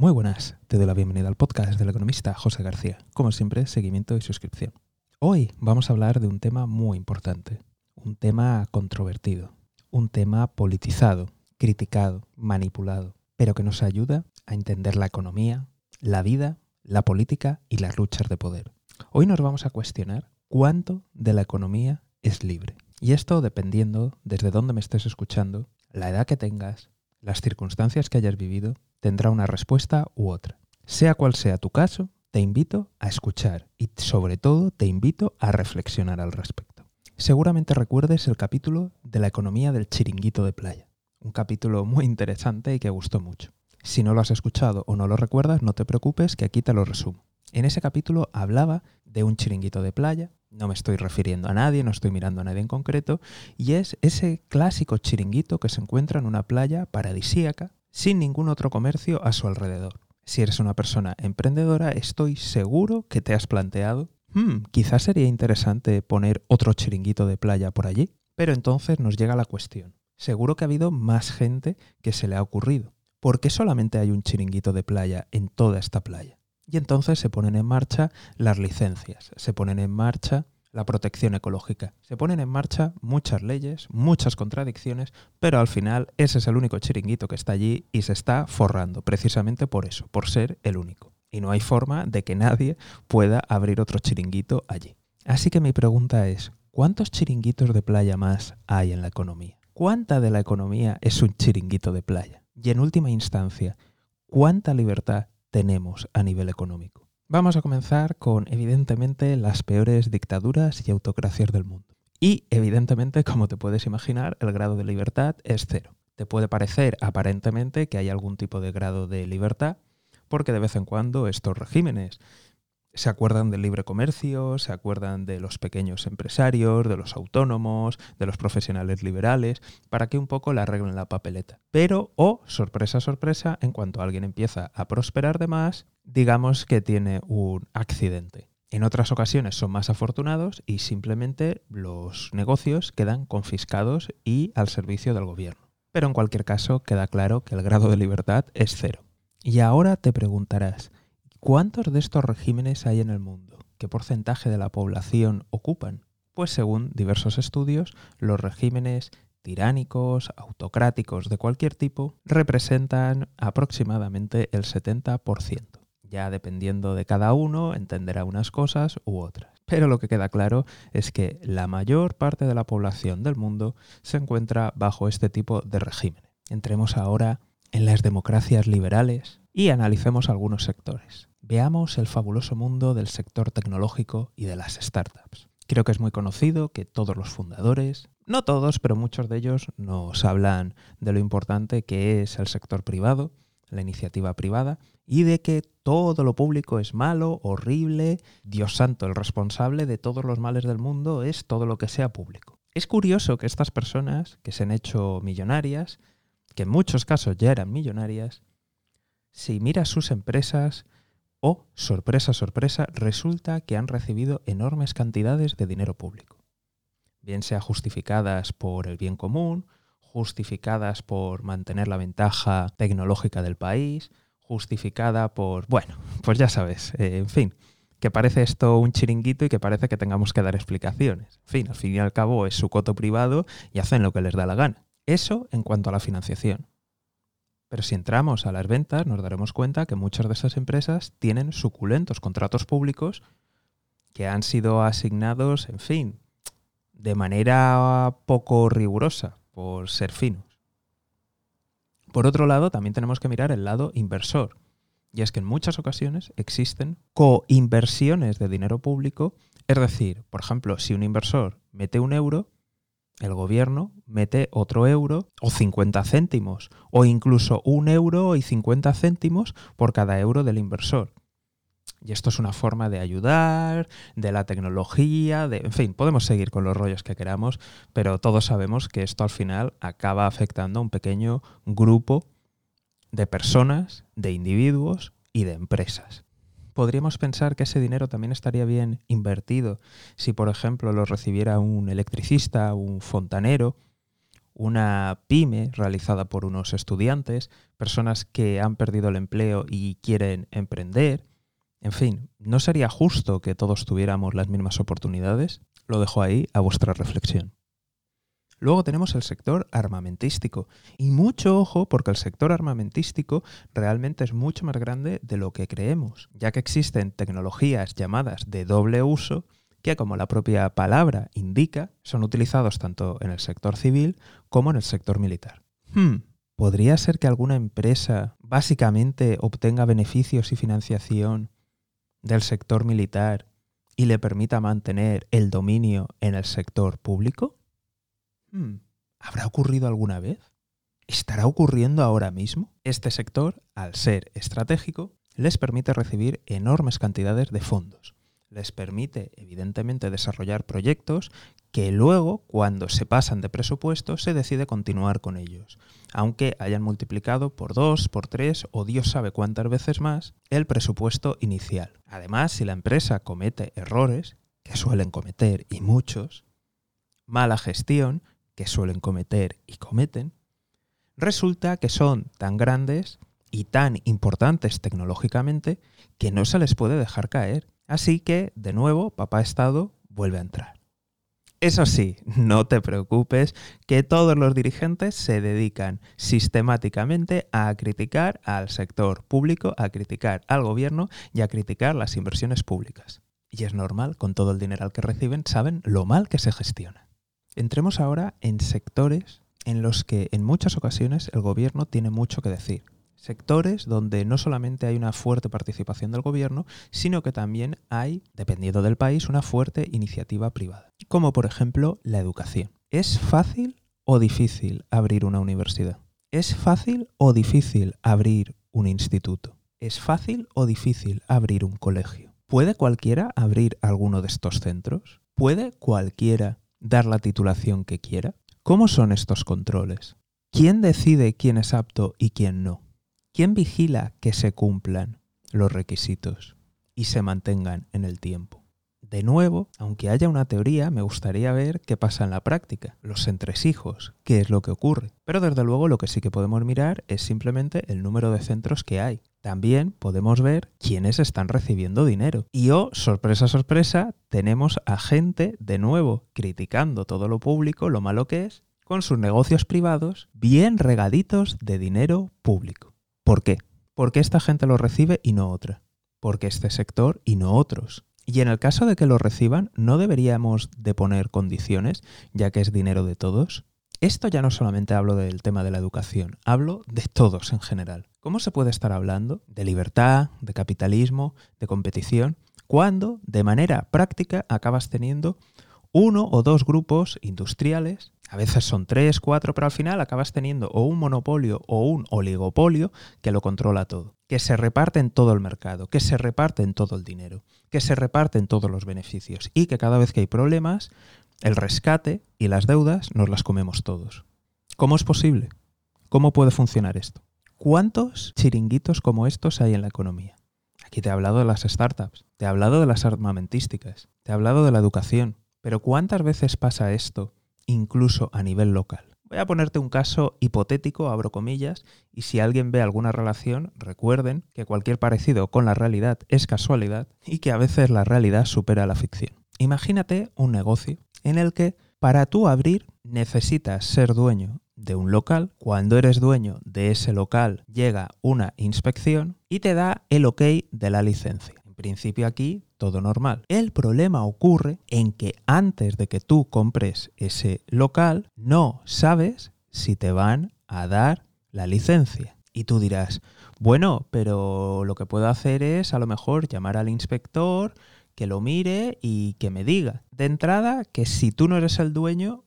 Muy buenas, te doy la bienvenida al podcast del economista José García. Como siempre, seguimiento y suscripción. Hoy vamos a hablar de un tema muy importante, un tema controvertido, un tema politizado, criticado, manipulado, pero que nos ayuda a entender la economía, la vida, la política y las luchas de poder. Hoy nos vamos a cuestionar cuánto de la economía es libre. Y esto dependiendo desde dónde me estés escuchando, la edad que tengas, las circunstancias que hayas vivido tendrá una respuesta u otra. Sea cual sea tu caso, te invito a escuchar y sobre todo te invito a reflexionar al respecto. Seguramente recuerdes el capítulo de la economía del chiringuito de playa, un capítulo muy interesante y que gustó mucho. Si no lo has escuchado o no lo recuerdas, no te preocupes que aquí te lo resumo. En ese capítulo hablaba de un chiringuito de playa, no me estoy refiriendo a nadie, no estoy mirando a nadie en concreto, y es ese clásico chiringuito que se encuentra en una playa paradisíaca, sin ningún otro comercio a su alrededor. Si eres una persona emprendedora, estoy seguro que te has planteado, hmm, quizás sería interesante poner otro chiringuito de playa por allí. Pero entonces nos llega la cuestión. Seguro que ha habido más gente que se le ha ocurrido. ¿Por qué solamente hay un chiringuito de playa en toda esta playa? Y entonces se ponen en marcha las licencias, se ponen en marcha la protección ecológica. Se ponen en marcha muchas leyes, muchas contradicciones, pero al final ese es el único chiringuito que está allí y se está forrando precisamente por eso, por ser el único. Y no hay forma de que nadie pueda abrir otro chiringuito allí. Así que mi pregunta es, ¿cuántos chiringuitos de playa más hay en la economía? ¿Cuánta de la economía es un chiringuito de playa? Y en última instancia, ¿cuánta libertad tenemos a nivel económico? Vamos a comenzar con, evidentemente, las peores dictaduras y autocracias del mundo. Y, evidentemente, como te puedes imaginar, el grado de libertad es cero. Te puede parecer, aparentemente, que hay algún tipo de grado de libertad, porque de vez en cuando estos regímenes se acuerdan del libre comercio, se acuerdan de los pequeños empresarios, de los autónomos, de los profesionales liberales, para que un poco la arreglen la papeleta. Pero, o, sorpresa, sorpresa, en cuanto alguien empieza a prosperar de más, digamos que tiene un accidente. En otras ocasiones son más afortunados y simplemente los negocios quedan confiscados y al servicio del gobierno. Pero en cualquier caso queda claro que el grado de libertad es cero. Y ahora te preguntarás, ¿Cuántos de estos regímenes hay en el mundo? ¿Qué porcentaje de la población ocupan? Pues según diversos estudios, los regímenes tiránicos, autocráticos de cualquier tipo, representan aproximadamente el 70%. Ya dependiendo de cada uno, entenderá unas cosas u otras. Pero lo que queda claro es que la mayor parte de la población del mundo se encuentra bajo este tipo de régimen. Entremos ahora en las democracias liberales y analicemos algunos sectores veamos el fabuloso mundo del sector tecnológico y de las startups. Creo que es muy conocido que todos los fundadores, no todos, pero muchos de ellos nos hablan de lo importante que es el sector privado, la iniciativa privada, y de que todo lo público es malo, horrible, Dios santo, el responsable de todos los males del mundo es todo lo que sea público. Es curioso que estas personas que se han hecho millonarias, que en muchos casos ya eran millonarias, si miras sus empresas, o, sorpresa, sorpresa, resulta que han recibido enormes cantidades de dinero público. Bien sea justificadas por el bien común, justificadas por mantener la ventaja tecnológica del país, justificada por, bueno, pues ya sabes, eh, en fin, que parece esto un chiringuito y que parece que tengamos que dar explicaciones. En fin, al fin y al cabo es su coto privado y hacen lo que les da la gana. Eso en cuanto a la financiación. Pero si entramos a las ventas, nos daremos cuenta que muchas de esas empresas tienen suculentos contratos públicos que han sido asignados, en fin, de manera poco rigurosa, por ser finos. Por otro lado, también tenemos que mirar el lado inversor. Y es que en muchas ocasiones existen coinversiones de dinero público. Es decir, por ejemplo, si un inversor mete un euro, el gobierno mete otro euro o 50 céntimos o incluso un euro y 50 céntimos por cada euro del inversor. Y esto es una forma de ayudar, de la tecnología, de, en fin, podemos seguir con los rollos que queramos, pero todos sabemos que esto al final acaba afectando a un pequeño grupo de personas, de individuos y de empresas podríamos pensar que ese dinero también estaría bien invertido si, por ejemplo, lo recibiera un electricista, un fontanero una pyme realizada por unos estudiantes, personas que han perdido el empleo y quieren emprender. En fin, ¿no sería justo que todos tuviéramos las mismas oportunidades? Lo dejo ahí a vuestra reflexión. Luego tenemos el sector armamentístico. Y mucho ojo porque el sector armamentístico realmente es mucho más grande de lo que creemos, ya que existen tecnologías llamadas de doble uso que, como la propia palabra indica, son utilizados tanto en el sector civil como en el sector militar. Hmm, ¿Podría ser que alguna empresa básicamente obtenga beneficios y financiación del sector militar y le permita mantener el dominio en el sector público? Hmm. ¿Habrá ocurrido alguna vez? ¿Estará ocurriendo ahora mismo? Este sector, al ser estratégico, les permite recibir enormes cantidades de fondos. Les permite, evidentemente, desarrollar proyectos que luego, cuando se pasan de presupuesto, se decide continuar con ellos, aunque hayan multiplicado por dos, por tres o Dios sabe cuántas veces más el presupuesto inicial. Además, si la empresa comete errores, que suelen cometer y muchos, mala gestión, que suelen cometer y cometen, resulta que son tan grandes y tan importantes tecnológicamente que no se les puede dejar caer. Así que, de nuevo, papá Estado vuelve a entrar. Eso sí, no te preocupes que todos los dirigentes se dedican sistemáticamente a criticar al sector público, a criticar al gobierno y a criticar las inversiones públicas. Y es normal, con todo el dinero que reciben, saben lo mal que se gestiona. Entremos ahora en sectores en los que en muchas ocasiones el gobierno tiene mucho que decir. Sectores donde no solamente hay una fuerte participación del gobierno, sino que también hay, dependiendo del país, una fuerte iniciativa privada. Como por ejemplo la educación. ¿Es fácil o difícil abrir una universidad? ¿Es fácil o difícil abrir un instituto? ¿Es fácil o difícil abrir un colegio? ¿Puede cualquiera abrir alguno de estos centros? ¿Puede cualquiera dar la titulación que quiera? ¿Cómo son estos controles? ¿Quién decide quién es apto y quién no? ¿Quién vigila que se cumplan los requisitos y se mantengan en el tiempo? De nuevo, aunque haya una teoría, me gustaría ver qué pasa en la práctica, los entresijos, qué es lo que ocurre. Pero desde luego lo que sí que podemos mirar es simplemente el número de centros que hay. También podemos ver quiénes están recibiendo dinero. Y oh, sorpresa, sorpresa, tenemos a gente de nuevo criticando todo lo público, lo malo que es, con sus negocios privados bien regaditos de dinero público. ¿Por qué? Porque esta gente lo recibe y no otra. Porque este sector y no otros. Y en el caso de que lo reciban, ¿no deberíamos de poner condiciones, ya que es dinero de todos? Esto ya no solamente hablo del tema de la educación, hablo de todos en general. ¿Cómo se puede estar hablando de libertad, de capitalismo, de competición, cuando de manera práctica acabas teniendo uno o dos grupos industriales, a veces son tres, cuatro, pero al final acabas teniendo o un monopolio o un oligopolio que lo controla todo, que se reparte en todo el mercado, que se reparte en todo el dinero, que se reparte en todos los beneficios y que cada vez que hay problemas, el rescate y las deudas nos las comemos todos. ¿Cómo es posible? ¿Cómo puede funcionar esto? ¿Cuántos chiringuitos como estos hay en la economía? Aquí te he hablado de las startups, te he hablado de las armamentísticas, te he hablado de la educación, pero ¿cuántas veces pasa esto incluso a nivel local? Voy a ponerte un caso hipotético, abro comillas, y si alguien ve alguna relación, recuerden que cualquier parecido con la realidad es casualidad y que a veces la realidad supera la ficción. Imagínate un negocio en el que para tú abrir necesitas ser dueño de un local. Cuando eres dueño de ese local llega una inspección y te da el ok de la licencia principio aquí todo normal. El problema ocurre en que antes de que tú compres ese local, no sabes si te van a dar la licencia. Y tú dirás, bueno, pero lo que puedo hacer es a lo mejor llamar al inspector, que lo mire y que me diga. De entrada, que si tú no eres el dueño,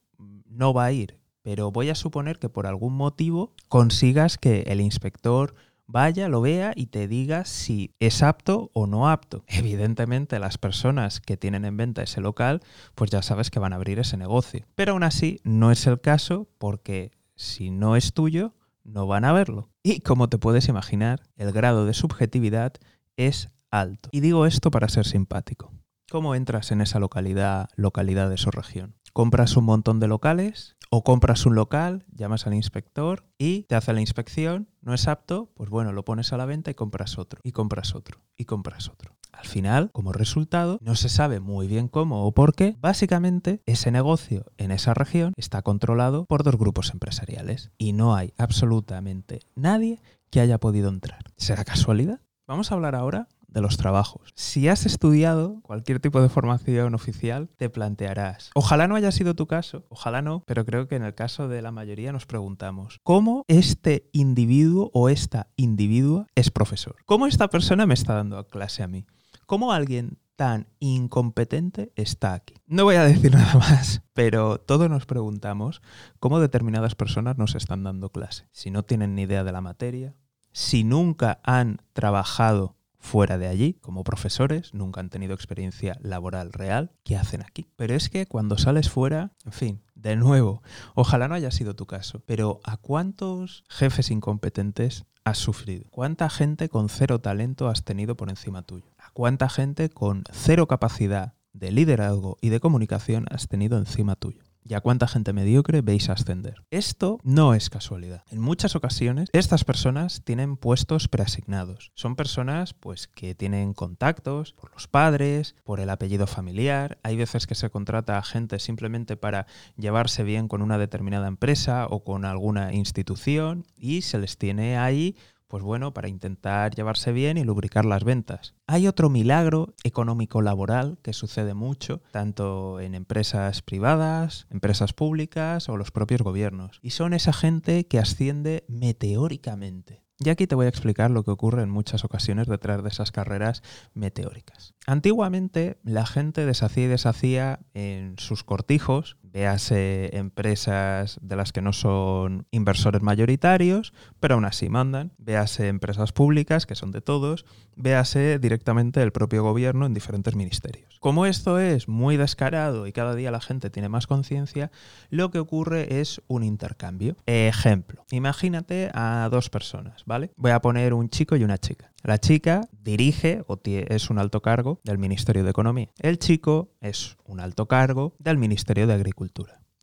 no va a ir. Pero voy a suponer que por algún motivo consigas que el inspector vaya, lo vea y te diga si es apto o no apto. Evidentemente las personas que tienen en venta ese local, pues ya sabes que van a abrir ese negocio. Pero aún así no es el caso porque si no es tuyo, no van a verlo. Y como te puedes imaginar, el grado de subjetividad es alto. Y digo esto para ser simpático. ¿Cómo entras en esa localidad, localidades o región? Compras un montón de locales o compras un local, llamas al inspector y te hace la inspección, no es apto, pues bueno, lo pones a la venta y compras otro, y compras otro, y compras otro. Al final, como resultado, no se sabe muy bien cómo o por qué, básicamente ese negocio en esa región está controlado por dos grupos empresariales y no hay absolutamente nadie que haya podido entrar. ¿Será casualidad? Vamos a hablar ahora de los trabajos. Si has estudiado cualquier tipo de formación oficial, te plantearás, ojalá no haya sido tu caso, ojalá no, pero creo que en el caso de la mayoría nos preguntamos, ¿cómo este individuo o esta individua es profesor? ¿Cómo esta persona me está dando clase a mí? ¿Cómo alguien tan incompetente está aquí? No voy a decir nada más, pero todos nos preguntamos cómo determinadas personas nos están dando clase. Si no tienen ni idea de la materia, si nunca han trabajado fuera de allí como profesores, nunca han tenido experiencia laboral real, ¿qué hacen aquí? Pero es que cuando sales fuera, en fin, de nuevo, ojalá no haya sido tu caso, pero ¿a cuántos jefes incompetentes has sufrido? ¿Cuánta gente con cero talento has tenido por encima tuyo? ¿A cuánta gente con cero capacidad de liderazgo y de comunicación has tenido encima tuyo? Y a cuánta gente mediocre veis ascender. Esto no es casualidad. En muchas ocasiones estas personas tienen puestos preasignados. Son personas pues que tienen contactos por los padres, por el apellido familiar. Hay veces que se contrata a gente simplemente para llevarse bien con una determinada empresa o con alguna institución y se les tiene ahí pues bueno, para intentar llevarse bien y lubricar las ventas. Hay otro milagro económico laboral que sucede mucho, tanto en empresas privadas, empresas públicas o los propios gobiernos, y son esa gente que asciende meteóricamente. Y aquí te voy a explicar lo que ocurre en muchas ocasiones detrás de esas carreras meteóricas. Antiguamente la gente deshacía y deshacía en sus cortijos véase empresas de las que no son inversores mayoritarios, pero aún así mandan, véase empresas públicas, que son de todos, véase directamente el propio gobierno en diferentes ministerios. Como esto es muy descarado y cada día la gente tiene más conciencia, lo que ocurre es un intercambio. Ejemplo, imagínate a dos personas, ¿vale? Voy a poner un chico y una chica. La chica dirige o es un alto cargo del Ministerio de Economía. El chico es un alto cargo del Ministerio de Agricultura.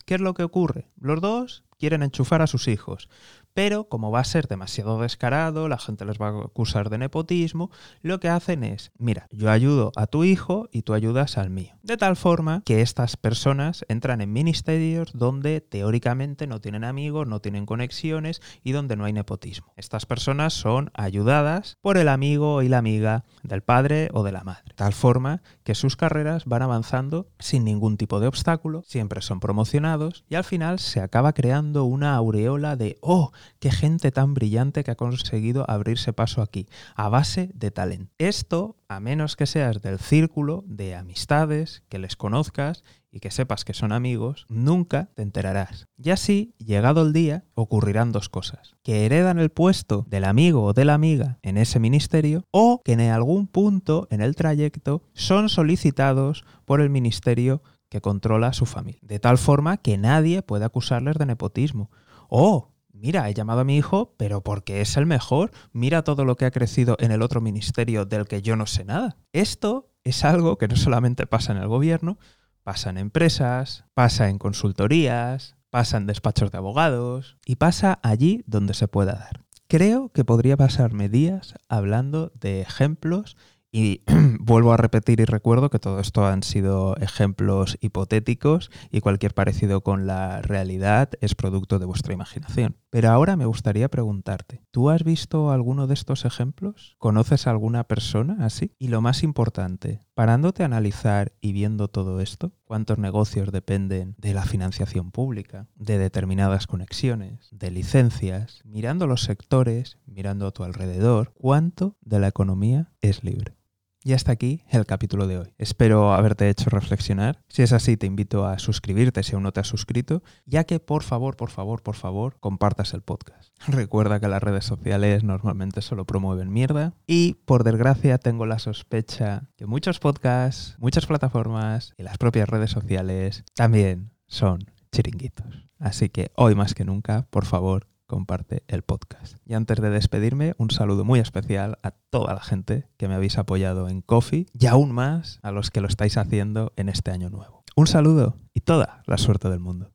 ¿Qué es lo que ocurre? Los dos quieren enchufar a sus hijos, pero como va a ser demasiado descarado, la gente les va a acusar de nepotismo, lo que hacen es, mira, yo ayudo a tu hijo y tú ayudas al mío. De tal forma que estas personas entran en ministerios donde teóricamente no tienen amigos, no tienen conexiones y donde no hay nepotismo. Estas personas son ayudadas por el amigo y la amiga del padre o de la madre. De tal forma que sus carreras van avanzando sin ningún tipo de obstáculo, siempre son promocionados y al final se acaba creando una aureola de, oh, qué gente tan brillante que ha conseguido abrirse paso aquí, a base de talento. Esto, a menos que seas del círculo de amistades, que les conozcas y que sepas que son amigos, nunca te enterarás. Y así, llegado el día, ocurrirán dos cosas. Que heredan el puesto del amigo o de la amiga en ese ministerio o que en algún punto en el trayecto son solicitados por el ministerio que controla a su familia. De tal forma que nadie puede acusarles de nepotismo. O mira, he llamado a mi hijo, pero porque es el mejor, mira todo lo que ha crecido en el otro ministerio del que yo no sé nada. Esto es algo que no solamente pasa en el gobierno, pasa en empresas, pasa en consultorías, pasa en despachos de abogados y pasa allí donde se pueda dar. Creo que podría pasarme días hablando de ejemplos y vuelvo a repetir y recuerdo que todo esto han sido ejemplos hipotéticos y cualquier parecido con la realidad es producto de vuestra imaginación. Pero ahora me gustaría preguntarte, ¿tú has visto alguno de estos ejemplos? ¿Conoces a alguna persona así? Y lo más importante, parándote a analizar y viendo todo esto, ¿cuántos negocios dependen de la financiación pública, de determinadas conexiones, de licencias? Mirando los sectores, mirando a tu alrededor, ¿cuánto de la economía es libre? Y hasta aquí el capítulo de hoy. Espero haberte hecho reflexionar. Si es así, te invito a suscribirte si aún no te has suscrito, ya que por favor, por favor, por favor, compartas el podcast. Recuerda que las redes sociales normalmente solo promueven mierda y por desgracia tengo la sospecha que muchos podcasts, muchas plataformas y las propias redes sociales también son chiringuitos. Así que hoy más que nunca, por favor, comparte el podcast. Y antes de despedirme, un saludo muy especial a toda la gente que me habéis apoyado en Coffee y aún más a los que lo estáis haciendo en este año nuevo. Un saludo y toda la suerte del mundo.